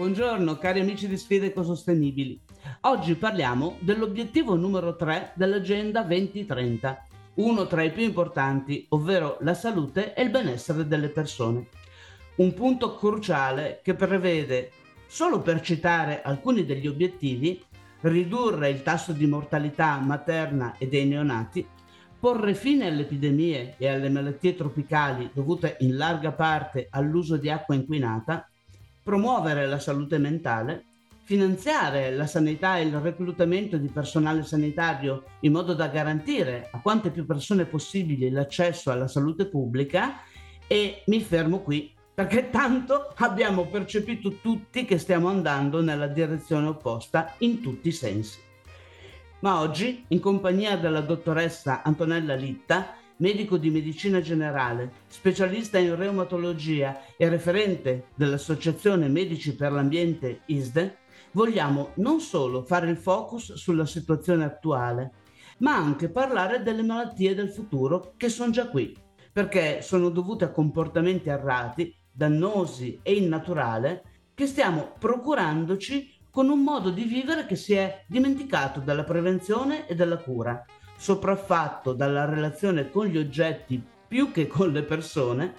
Buongiorno cari amici di Sfide Ecosostenibili. Oggi parliamo dell'obiettivo numero 3 dell'Agenda 2030, uno tra i più importanti, ovvero la salute e il benessere delle persone. Un punto cruciale che prevede, solo per citare alcuni degli obiettivi, ridurre il tasso di mortalità materna e dei neonati, porre fine alle epidemie e alle malattie tropicali dovute in larga parte all'uso di acqua inquinata promuovere la salute mentale, finanziare la sanità e il reclutamento di personale sanitario in modo da garantire a quante più persone possibili l'accesso alla salute pubblica e mi fermo qui perché tanto abbiamo percepito tutti che stiamo andando nella direzione opposta in tutti i sensi. Ma oggi, in compagnia della dottoressa Antonella Litta, medico di medicina generale, specialista in reumatologia e referente dell'Associazione Medici per l'Ambiente ISDE, vogliamo non solo fare il focus sulla situazione attuale, ma anche parlare delle malattie del futuro che sono già qui, perché sono dovute a comportamenti errati, dannosi e innaturali che stiamo procurandoci con un modo di vivere che si è dimenticato della prevenzione e della cura, sopraffatto dalla relazione con gli oggetti più che con le persone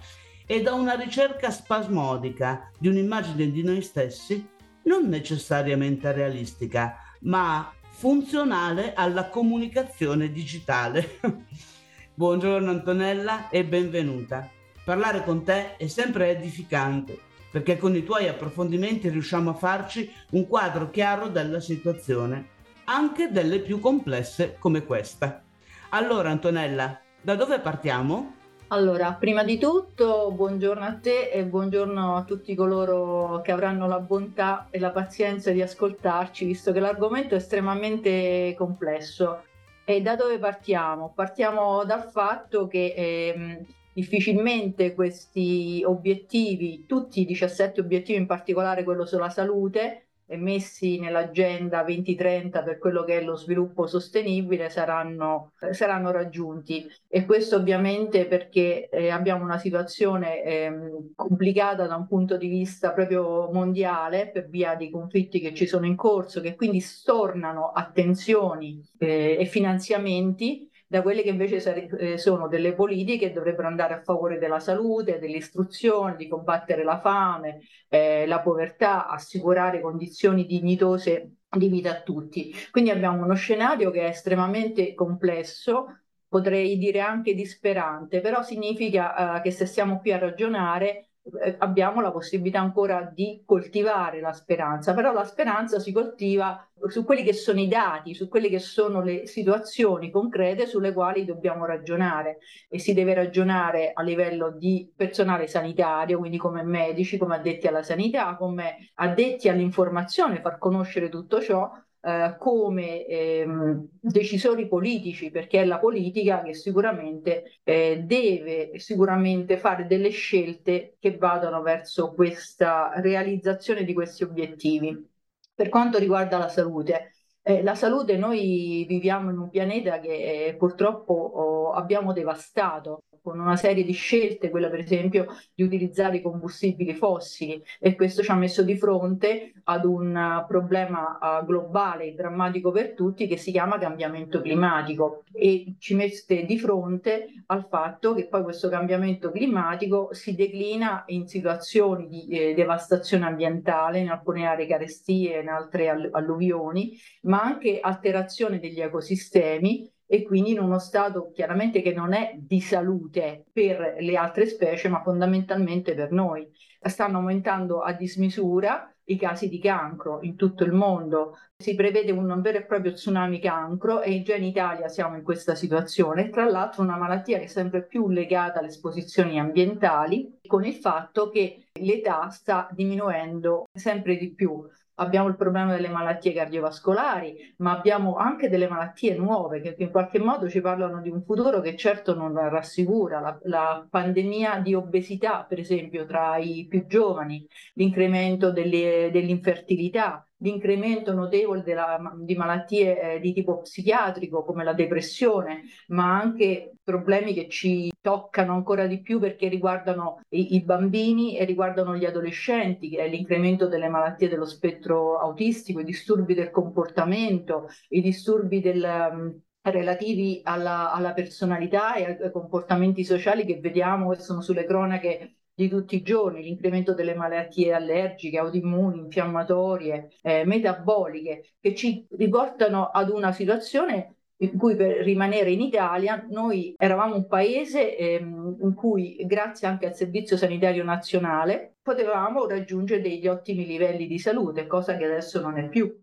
e da una ricerca spasmodica di un'immagine di noi stessi non necessariamente realistica, ma funzionale alla comunicazione digitale. Buongiorno Antonella e benvenuta. Parlare con te è sempre edificante perché con i tuoi approfondimenti riusciamo a farci un quadro chiaro della situazione anche delle più complesse come questa. Allora Antonella, da dove partiamo? Allora, prima di tutto, buongiorno a te e buongiorno a tutti coloro che avranno la bontà e la pazienza di ascoltarci, visto che l'argomento è estremamente complesso. E da dove partiamo? Partiamo dal fatto che eh, difficilmente questi obiettivi, tutti i 17 obiettivi, in particolare quello sulla salute, messi nell'agenda 2030 per quello che è lo sviluppo sostenibile saranno, saranno raggiunti. E questo ovviamente perché eh, abbiamo una situazione eh, complicata da un punto di vista proprio mondiale per via dei conflitti che ci sono in corso che quindi stornano attenzioni eh, e finanziamenti da quelle che invece eh, sono delle politiche che dovrebbero andare a favore della salute, dell'istruzione, di combattere la fame, eh, la povertà, assicurare condizioni dignitose di vita a tutti. Quindi abbiamo uno scenario che è estremamente complesso, potrei dire anche disperante, però significa eh, che se stiamo qui a ragionare abbiamo la possibilità ancora di coltivare la speranza, però la speranza si coltiva su quelli che sono i dati, su quelle che sono le situazioni concrete sulle quali dobbiamo ragionare. E si deve ragionare a livello di personale sanitario, quindi come medici, come addetti alla sanità, come addetti all'informazione, far conoscere tutto ciò eh, come ehm, decisori politici, perché è la politica che sicuramente eh, deve sicuramente fare delle scelte che vadano verso questa realizzazione di questi obiettivi. Per quanto riguarda la salute, eh, la salute, noi viviamo in un pianeta che eh, purtroppo oh, abbiamo devastato con una serie di scelte, quella per esempio di utilizzare i combustibili fossili. E questo ci ha messo di fronte ad un problema uh, globale drammatico per tutti che si chiama cambiamento climatico. E ci mette di fronte al fatto che poi questo cambiamento climatico si declina in situazioni di eh, devastazione ambientale, in alcune aree carestie, in altre all- alluvioni, ma anche alterazione degli ecosistemi e quindi in uno stato chiaramente che non è di salute per le altre specie, ma fondamentalmente per noi. Stanno aumentando a dismisura i casi di cancro in tutto il mondo. Si prevede un vero e proprio tsunami cancro e già in Italia siamo in questa situazione. Tra l'altro una malattia che è sempre più legata alle esposizioni ambientali, con il fatto che l'età sta diminuendo sempre di più abbiamo il problema delle malattie cardiovascolari, ma abbiamo anche delle malattie nuove che in qualche modo ci parlano di un futuro che certo non rassicura. La, la pandemia di obesità, per esempio, tra i più giovani, l'incremento delle, dell'infertilità, l'incremento notevole della, di malattie eh, di tipo psichiatrico come la depressione, ma anche problemi che ci toccano ancora di più perché riguardano i, i bambini e riguardano gli adolescenti, che è l'incremento delle malattie dello spettro autistico, i disturbi del comportamento, i disturbi del, um, relativi alla, alla, personalità e ai comportamenti sociali che vediamo che sono sulle cronache di tutti i giorni, l'incremento delle malattie allergiche, autoimmuni, infiammatorie, eh, metaboliche, che ci riportano ad una situazione in cui per rimanere in Italia noi eravamo un paese ehm, in cui grazie anche al Servizio Sanitario Nazionale potevamo raggiungere degli ottimi livelli di salute, cosa che adesso non è più.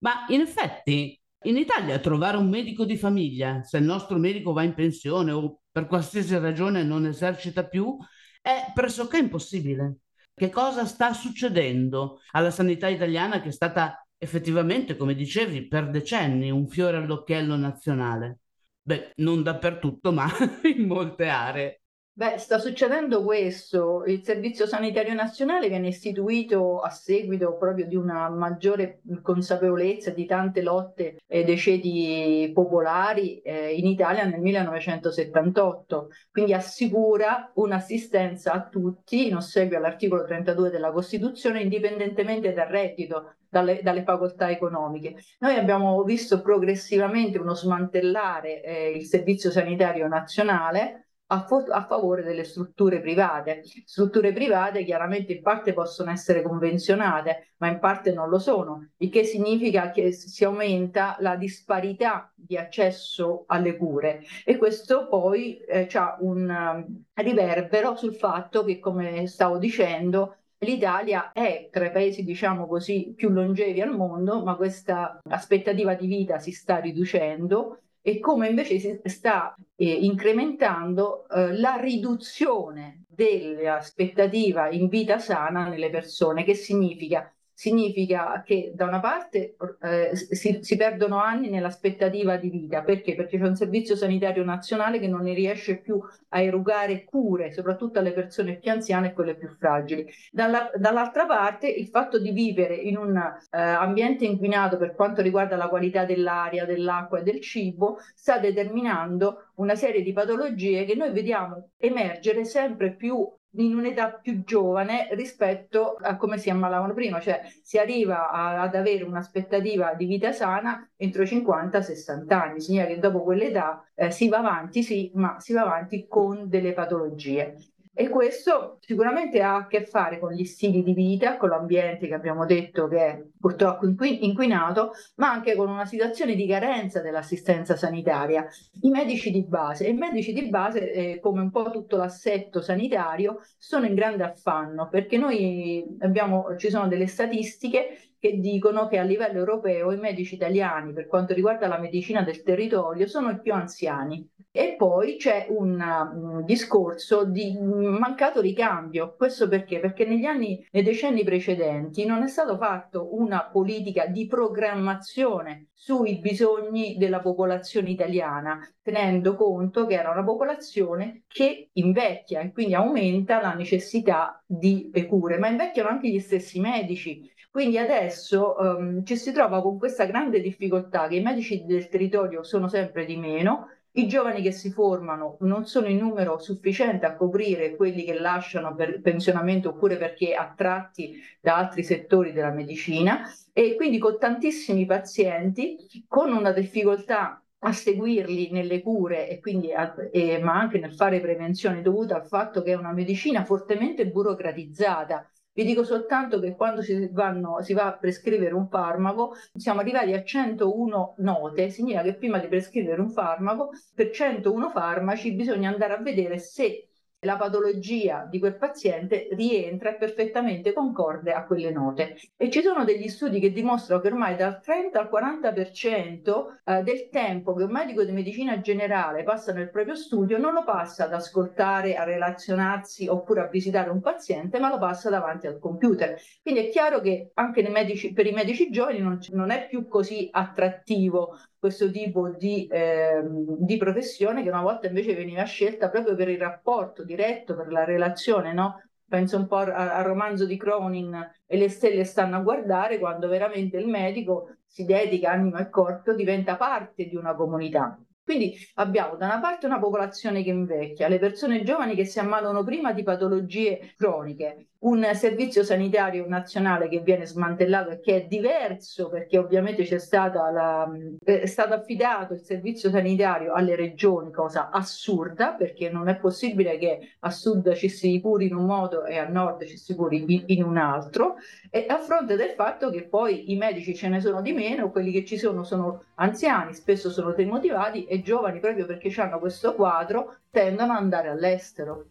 Ma in effetti in Italia trovare un medico di famiglia, se il nostro medico va in pensione o per qualsiasi ragione non esercita più, è pressoché impossibile. Che cosa sta succedendo alla sanità italiana che è stata effettivamente, come dicevi, per decenni un fiore all'occhiello nazionale? Beh, non dappertutto, ma in molte aree. Beh, sta succedendo questo. Il Servizio Sanitario Nazionale viene istituito a seguito proprio di una maggiore consapevolezza di tante lotte e ceti popolari eh, in Italia nel 1978. Quindi assicura un'assistenza a tutti in ossequio all'articolo 32 della Costituzione, indipendentemente dal reddito, dalle, dalle, facoltà economiche. Noi abbiamo visto progressivamente uno smantellare eh, il Servizio Sanitario Nazionale a, a, favore delle strutture private. Strutture private chiaramente in parte possono essere convenzionate, ma in parte non lo sono, il che significa che si aumenta la disparità di accesso alle cure e questo poi eh, ha un um, riverbero sul fatto che, come stavo dicendo, L'Italia è tra i paesi, diciamo così, più longevi al mondo, ma questa aspettativa di vita si sta riducendo e come invece si sta eh, incrementando eh, la riduzione dell'aspettativa in vita sana nelle persone, che significa significa che da una parte eh, si, si, perdono anni nell'aspettativa di vita, perché? Perché c'è un servizio sanitario nazionale che non ne riesce più a erogare cure, soprattutto alle persone più anziane e quelle più fragili. Dalla, dall'altra parte il fatto di vivere in un eh, ambiente inquinato per quanto riguarda la qualità dell'aria, dell'acqua e del cibo sta determinando una serie di patologie che noi vediamo emergere sempre più in un'età più giovane rispetto a come si ammalavano prima, cioè si arriva a, ad avere un'aspettativa di vita sana entro i 50-60 anni, significa che dopo quell'età eh, si va avanti, sì, ma si va avanti con delle patologie. E questo sicuramente ha a che fare con gli stili di vita, con l'ambiente che abbiamo detto che è purtroppo inquinato, ma anche con una situazione di carenza dell'assistenza sanitaria. I medici di base, i medici di base, eh, come un po' tutto l'assetto sanitario, sono in grande affanno perché noi abbiamo, ci sono delle statistiche che dicono che a livello europeo i medici italiani, per quanto riguarda la medicina del territorio, sono i più anziani. E poi c'è un, un discorso di mancato ricambio. Questo perché? Perché negli anni, nei decenni precedenti non è stato fatto una politica di programmazione sui bisogni della popolazione italiana, tenendo conto che era una popolazione che invecchia e quindi aumenta la necessità di cure, ma invecchiano anche gli stessi medici. Quindi adesso um, ci si trova con questa grande difficoltà che i medici del territorio sono sempre di meno, i giovani che si formano non sono in numero sufficiente a coprire quelli che lasciano per pensionamento oppure perché attratti da altri settori della medicina e quindi con tantissimi pazienti con una difficoltà a seguirli nelle cure e quindi a, e, ma anche nel fare prevenzione dovuta al fatto che è una medicina fortemente burocratizzata vi dico soltanto che quando si, vanno, si, va a prescrivere un farmaco, siamo arrivati a 101 note, significa che prima di prescrivere un farmaco, per 101 farmaci bisogna andare a vedere se la patologia di quel paziente rientra perfettamente concorde a quelle note. E ci sono degli studi che dimostrano che ormai dal 30 al 40% eh, del tempo che un medico di medicina generale passa nel proprio studio non lo passa ad ascoltare, a relazionarsi oppure a visitare un paziente, ma lo passa davanti al computer. Quindi è chiaro che anche medici, per i medici giovani non, non è più così attrattivo questo tipo di, eh, di, professione che una volta invece veniva scelta proprio per il rapporto diretto, per la relazione no? penso un po' al romanzo di Cronin e le stelle stanno a guardare quando veramente il medico si dedica anima e corpo, diventa parte di una comunità. Quindi abbiamo da una parte una popolazione che invecchia, le persone giovani che si ammalano prima di patologie croniche, un servizio sanitario nazionale che viene smantellato e che è diverso perché ovviamente c'è stata la, è stato affidato il servizio sanitario alle regioni, cosa assurda perché non è possibile che a sud ci si curi in un modo e a nord ci si curi in, in un altro e a fronte del fatto che poi i medici ce ne sono di meno, quelli che ci sono sono anziani, spesso sono demotivati e giovani proprio perché hanno questo quadro tendono ad andare all'estero.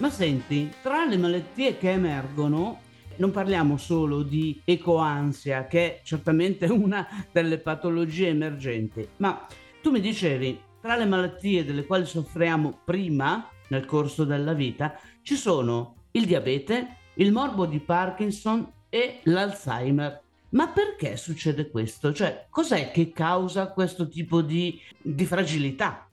Ma senti, tra le malattie che emergono, non parliamo solo di ecoansia, che è certamente una delle patologie emergenti, ma tu mi dicevi, tra le malattie delle quali soffriamo prima, nel corso della vita, ci sono il diabete, il morbo di Parkinson e l'Alzheimer. Ma perché succede questo? Cioè, cos'è che causa questo tipo di, di fragilità?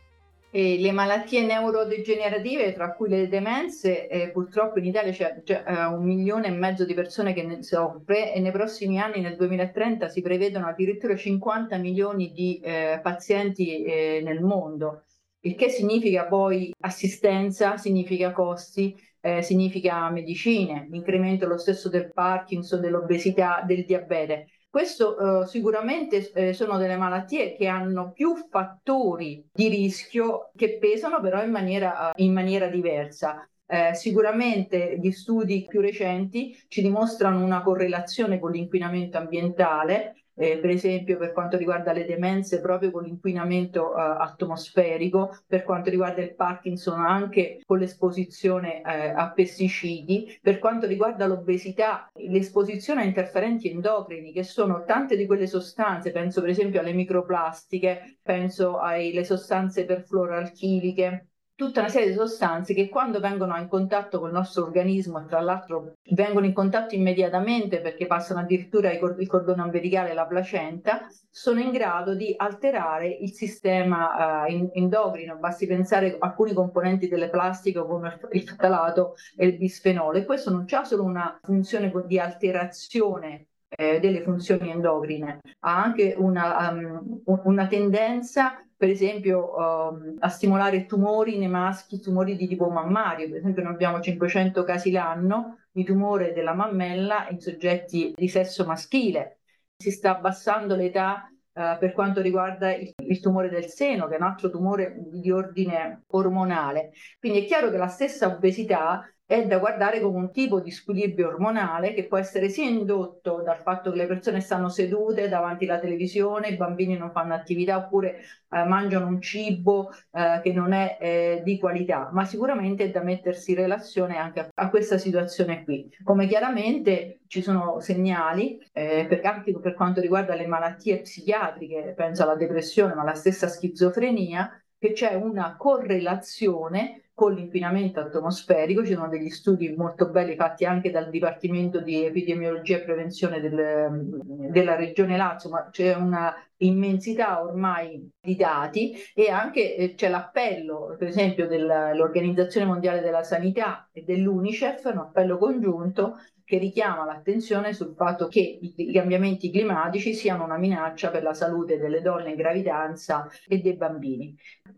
E le malattie neurodegenerative, tra cui le demenze, eh, purtroppo in Italia c'è già eh, un milione e mezzo di persone che ne soffre e nei prossimi anni, nel 2030, si prevedono addirittura 50 milioni di eh, pazienti eh, nel mondo, il che significa poi assistenza, significa costi, eh, significa medicine, l'incremento lo stesso del Parkinson, dell'obesità, del diabete. Questo eh, sicuramente eh, sono delle malattie che hanno più fattori di rischio che pesano però in maniera, in maniera diversa. Eh, sicuramente gli studi più recenti ci dimostrano una correlazione con l'inquinamento ambientale eh, per esempio per quanto riguarda le demenze proprio con l'inquinamento eh, atmosferico, per quanto riguarda il Parkinson anche con l'esposizione eh, a pesticidi, per quanto riguarda l'obesità, l'esposizione a interferenti endocrini che sono tante di quelle sostanze, penso per esempio alle microplastiche, penso alle sostanze perfluoralchiliche, tutta una serie di sostanze che quando vengono in contatto con il nostro organismo, tra l'altro vengono in contatto immediatamente perché passano addirittura il cordone ombelicale e la placenta, sono in grado di alterare il sistema uh, endocrino. Basti pensare a alcuni componenti delle plastiche come il fttalato e il bisfenolo. E questo non ha solo una funzione di alterazione eh, delle funzioni endocrine, ha anche una, um, una tendenza per esempio um, a stimolare tumori nei maschi, tumori di tipo mammario, per esempio noi abbiamo 500 casi l'anno di tumore della mammella in soggetti di sesso maschile, si sta abbassando l'età uh, per quanto riguarda il, il, tumore del seno, che è un altro tumore di ordine ormonale. Quindi è chiaro che la stessa obesità è da guardare come un tipo di squilibrio ormonale che può essere sia indotto dal fatto che le persone stanno sedute davanti alla televisione, i bambini non fanno attività oppure eh, mangiano un cibo eh, che non è eh, di qualità, ma sicuramente è da mettersi in relazione anche a, a questa situazione qui. Come chiaramente ci sono segnali, eh, per, anche per quanto riguarda le malattie psichiatriche, penso alla depressione, ma alla stessa schizofrenia, che c'è una correlazione con l'inquinamento atmosferico. Ci sono degli studi molto belli fatti anche dal Dipartimento di Epidemiologia e Prevenzione del, della Regione Lazio, ma c'è una immensità ormai di dati e anche eh, c'è l'appello, per esempio, dell'Organizzazione Mondiale della Sanità e dell'UNICEF, un appello congiunto che richiama l'attenzione sul fatto che i cambiamenti climatici siano una minaccia per la salute delle donne in gravidanza e dei bambini.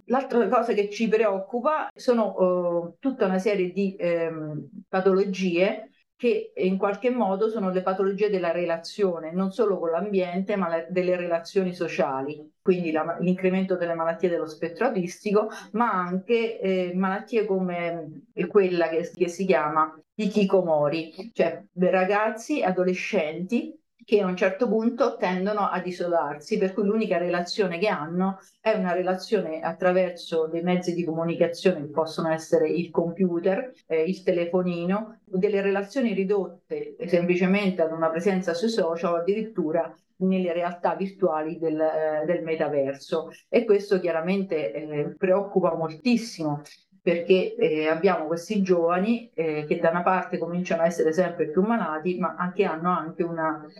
L'altra cosa che ci preoccupa sono uh, tutta una serie di um, patologie che in qualche modo sono le patologie della relazione, non solo con l'ambiente, ma le, delle relazioni sociali, quindi la, l'incremento delle malattie dello spettro autistico, ma anche eh, malattie come quella che, che si chiama i chicomori, cioè ragazzi, adolescenti che a un certo punto tendono ad isolarsi, per cui l'unica relazione che hanno è una relazione attraverso dei mezzi di comunicazione che possono essere il computer, eh, il telefonino, delle relazioni ridotte semplicemente ad una presenza sui social o addirittura nelle realtà virtuali del, eh, del metaverso. E questo chiaramente eh, preoccupa moltissimo perché eh, abbiamo questi giovani eh, che da una parte cominciano a essere sempre più malati, ma anche hanno anche un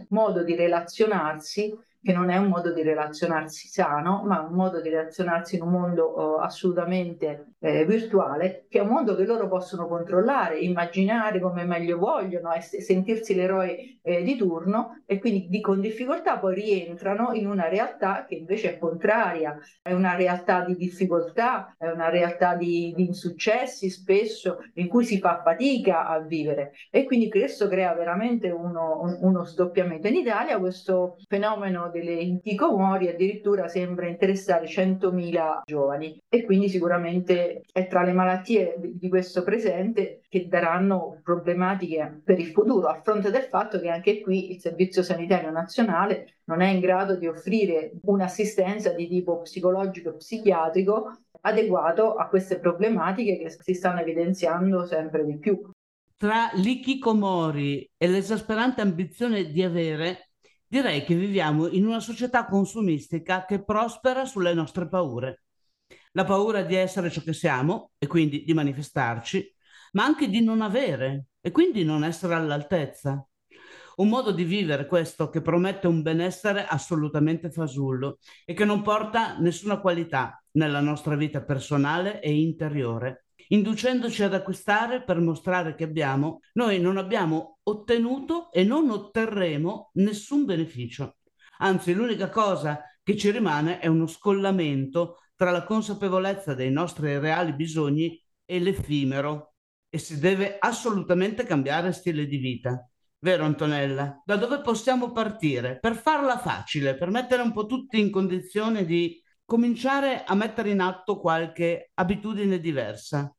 modo di relazionarsi che non è un modo di relazionarsi sano, ma un modo di relazionarsi in un mondo oh, assolutamente eh, virtuale, che è un mondo che loro possono controllare, immaginare come meglio vogliono, e sentirsi l'eroe eh, di turno e quindi di, con difficoltà poi rientrano in una realtà che invece è contraria, è una realtà di difficoltà, è una realtà di, di insuccessi spesso in cui si fa fatica a vivere e quindi questo crea veramente uno, un, uno sdoppiamento. In Italia questo fenomeno delle intikomori addirittura sembra interessare 100.000 giovani e quindi sicuramente è tra le malattie di questo presente che daranno problematiche per il futuro, a fronte del fatto che anche qui il Servizio Sanitario Nazionale non è in grado di offrire un'assistenza di tipo psicologico e psichiatrico adeguato a queste problematiche che si stanno evidenziando sempre di più. Tra l'ikikomori e l'esasperante ambizione di avere Direi che viviamo in una società consumistica che prospera sulle nostre paure. La paura di essere ciò che siamo e quindi di manifestarci, ma anche di non avere e quindi non essere all'altezza. Un modo di vivere questo che promette un benessere assolutamente fasullo e che non porta nessuna qualità nella nostra vita personale e interiore inducendoci ad acquistare per mostrare che abbiamo, noi non abbiamo ottenuto e non otterremo nessun beneficio. Anzi, l'unica cosa che ci rimane è uno scollamento tra la consapevolezza dei nostri reali bisogni e l'effimero e si deve assolutamente cambiare stile di vita. Vero Antonella? Da dove possiamo partire? Per farla facile, per mettere un po' tutti in condizione di cominciare a mettere in atto qualche abitudine diversa.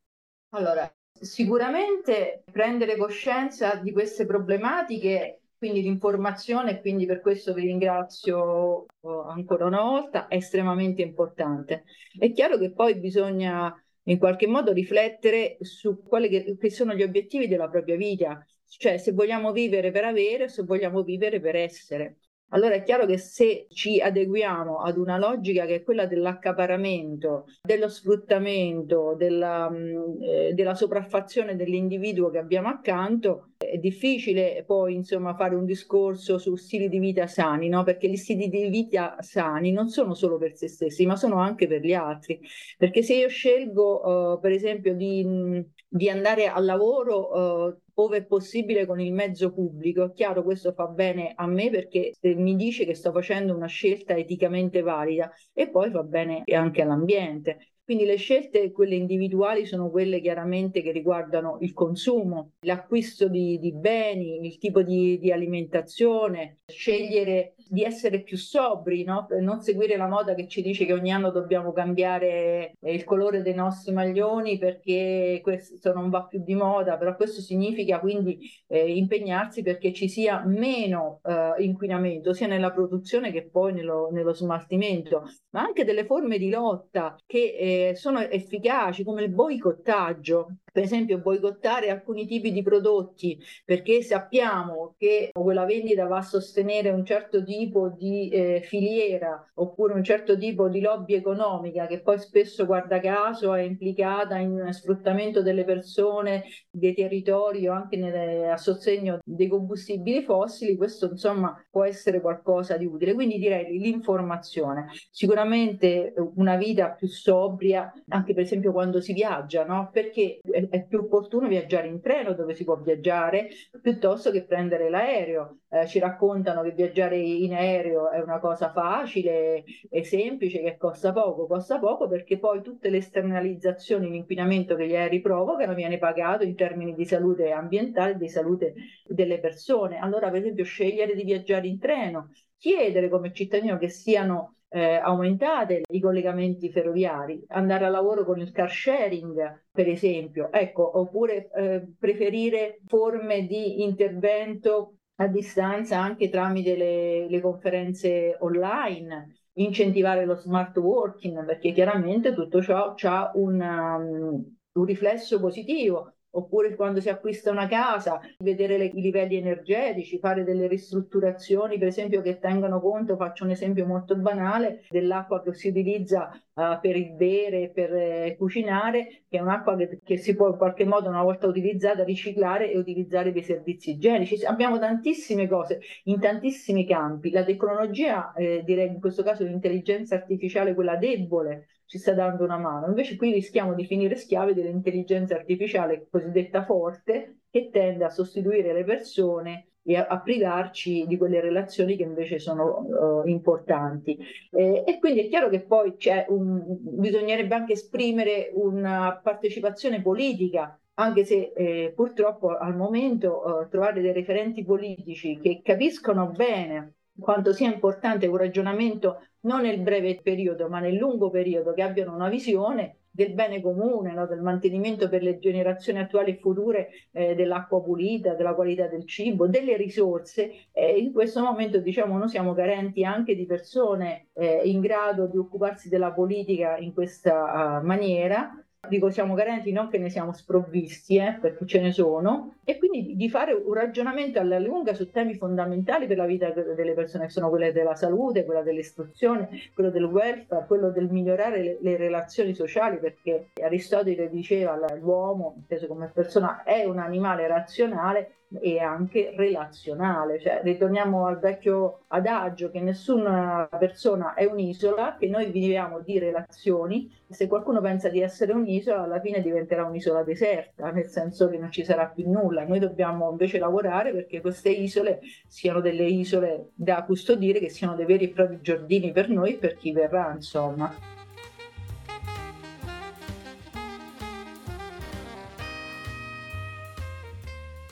Allora, sicuramente prendere coscienza di queste problematiche, quindi l'informazione, quindi per questo vi ringrazio oh, ancora una volta, è estremamente importante. È chiaro che poi bisogna in qualche modo riflettere su quali che sono gli obiettivi della propria vita, cioè se vogliamo vivere per avere o se vogliamo vivere per essere. Allora è chiaro che se ci adeguiamo ad una logica che è quella dell'accaparamento, dello sfruttamento, della, mm, eh, della sopraffazione dell'individuo che abbiamo accanto, è difficile poi insomma fare un discorso su stili di vita sani, no? perché gli stili di vita sani non sono solo per se stessi, ma sono anche per gli altri. Perché se io scelgo, uh, per esempio, di, mm, di andare al lavoro uh, ove è possibile con il mezzo pubblico. È chiaro, questo fa bene a me perché mi dice che sto facendo una scelta eticamente valida e poi fa bene anche all'ambiente. Quindi le scelte, quelle individuali, sono quelle chiaramente che riguardano il consumo, l'acquisto di, di beni, il tipo di, di, alimentazione, scegliere di essere più sobri, no? non seguire la moda che ci dice che ogni anno dobbiamo cambiare il colore dei nostri maglioni perché questo non va più di moda, però questo significa quindi eh, impegnarsi perché ci sia meno eh, inquinamento sia nella produzione che poi nello, nello smaltimento, ma anche delle forme di lotta che eh, sono efficaci come il boicottaggio, per esempio boicottare alcuni tipi di prodotti perché sappiamo che quella vendita va a sostenere un certo tipo di eh, filiera oppure un certo tipo di lobby economica che poi spesso guarda caso è implicata in sfruttamento delle persone, dei territori o anche nelle, a sostegno dei combustibili fossili, questo insomma può essere qualcosa di utile. Quindi direi l'informazione, sicuramente una vita più sobria anche per esempio quando si viaggia, no? perché è, più opportuno viaggiare in treno dove si può viaggiare piuttosto che prendere l'aereo. Eh, ci raccontano che viaggiare in aereo è una cosa facile e semplice, che costa poco, costa poco perché poi tutte le esternalizzazioni, l'inquinamento che gli aerei provocano viene pagato in termini di salute ambientale e di salute delle persone. Allora, per esempio, scegliere di viaggiare in treno, chiedere come cittadino che siano eh, aumentate i collegamenti ferroviari, andare a lavoro con il car sharing, per esempio, ecco, oppure eh, preferire forme di intervento a distanza anche tramite le, le conferenze online, incentivare lo smart working, perché chiaramente tutto ciò ha un, um, un riflesso positivo oppure quando si acquista una casa, vedere le, i livelli energetici, fare delle ristrutturazioni, per esempio, che tengano conto, faccio un esempio molto banale, dell'acqua che si utilizza uh, per il bere, per eh, cucinare, che è un'acqua che, che, si può in qualche modo, una volta utilizzata, riciclare e utilizzare per servizi igienici. Abbiamo tantissime cose in tantissimi campi. La tecnologia, eh, direi in questo caso l'intelligenza artificiale, quella debole, ci sta dando una mano. Invece qui rischiamo di finire schiavi dell'intelligenza artificiale cosiddetta forte che tende a sostituire le persone e a, a privarci di quelle relazioni che invece sono uh, importanti. Eh, e quindi è chiaro che poi un, bisognerebbe anche esprimere una partecipazione politica anche se eh, purtroppo al momento eh, trovare dei referenti politici che capiscono bene quanto sia importante un ragionamento non nel breve periodo, ma nel lungo periodo, che abbiano una visione del bene comune, no? del mantenimento per le generazioni attuali e future eh, dell'acqua pulita, della qualità del cibo, delle risorse. Eh, in questo momento diciamo noi siamo carenti anche di persone eh, in grado di occuparsi della politica in questa uh, maniera dico siamo carenti non che ne siamo sprovvisti, eh, perché ce ne sono, e quindi di fare un ragionamento alla lunga su temi fondamentali per la vita delle persone, che sono quelle della salute, quella dell'istruzione, quello del welfare, quello del migliorare le, le relazioni sociali, perché Aristotele diceva l'uomo, inteso come persona, è un animale razionale e anche relazionale, cioè ritorniamo al vecchio adagio che nessuna persona è un'isola, che noi viviamo di relazioni, se qualcuno pensa di essere un'isola alla fine diventerà un'isola deserta, nel senso che non ci sarà più nulla, noi dobbiamo invece lavorare perché queste isole siano delle isole da custodire, che siano dei veri e propri giardini per noi e per chi verrà, insomma.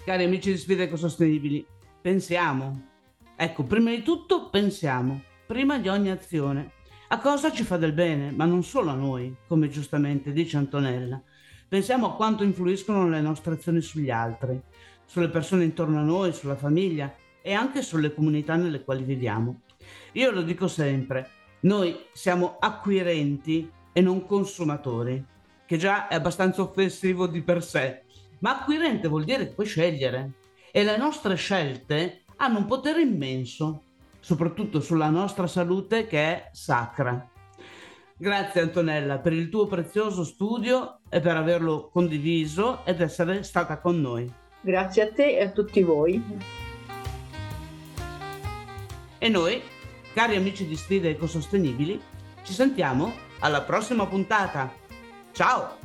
Cari amici di Sfide Ecosostenibili, pensiamo. Ecco, prima di tutto pensiamo, prima di ogni azione, a cosa ci fa del bene, ma non solo a noi, come giustamente dice Antonella. Pensiamo a quanto influiscono le nostre azioni sugli altri, sulle persone intorno a noi, sulla famiglia e anche sulle comunità nelle quali viviamo. Io lo dico sempre, noi siamo acquirenti e non consumatori, che già è abbastanza offensivo di per sé ma acquirente vuol dire che puoi scegliere e le nostre scelte hanno un potere immenso, soprattutto sulla nostra salute che è sacra. Grazie Antonella per il tuo prezioso studio e per averlo condiviso ed essere stata con noi. Grazie a te e a tutti voi. E noi, cari amici di Sfide Ecosostenibili, ci sentiamo alla prossima puntata. Ciao!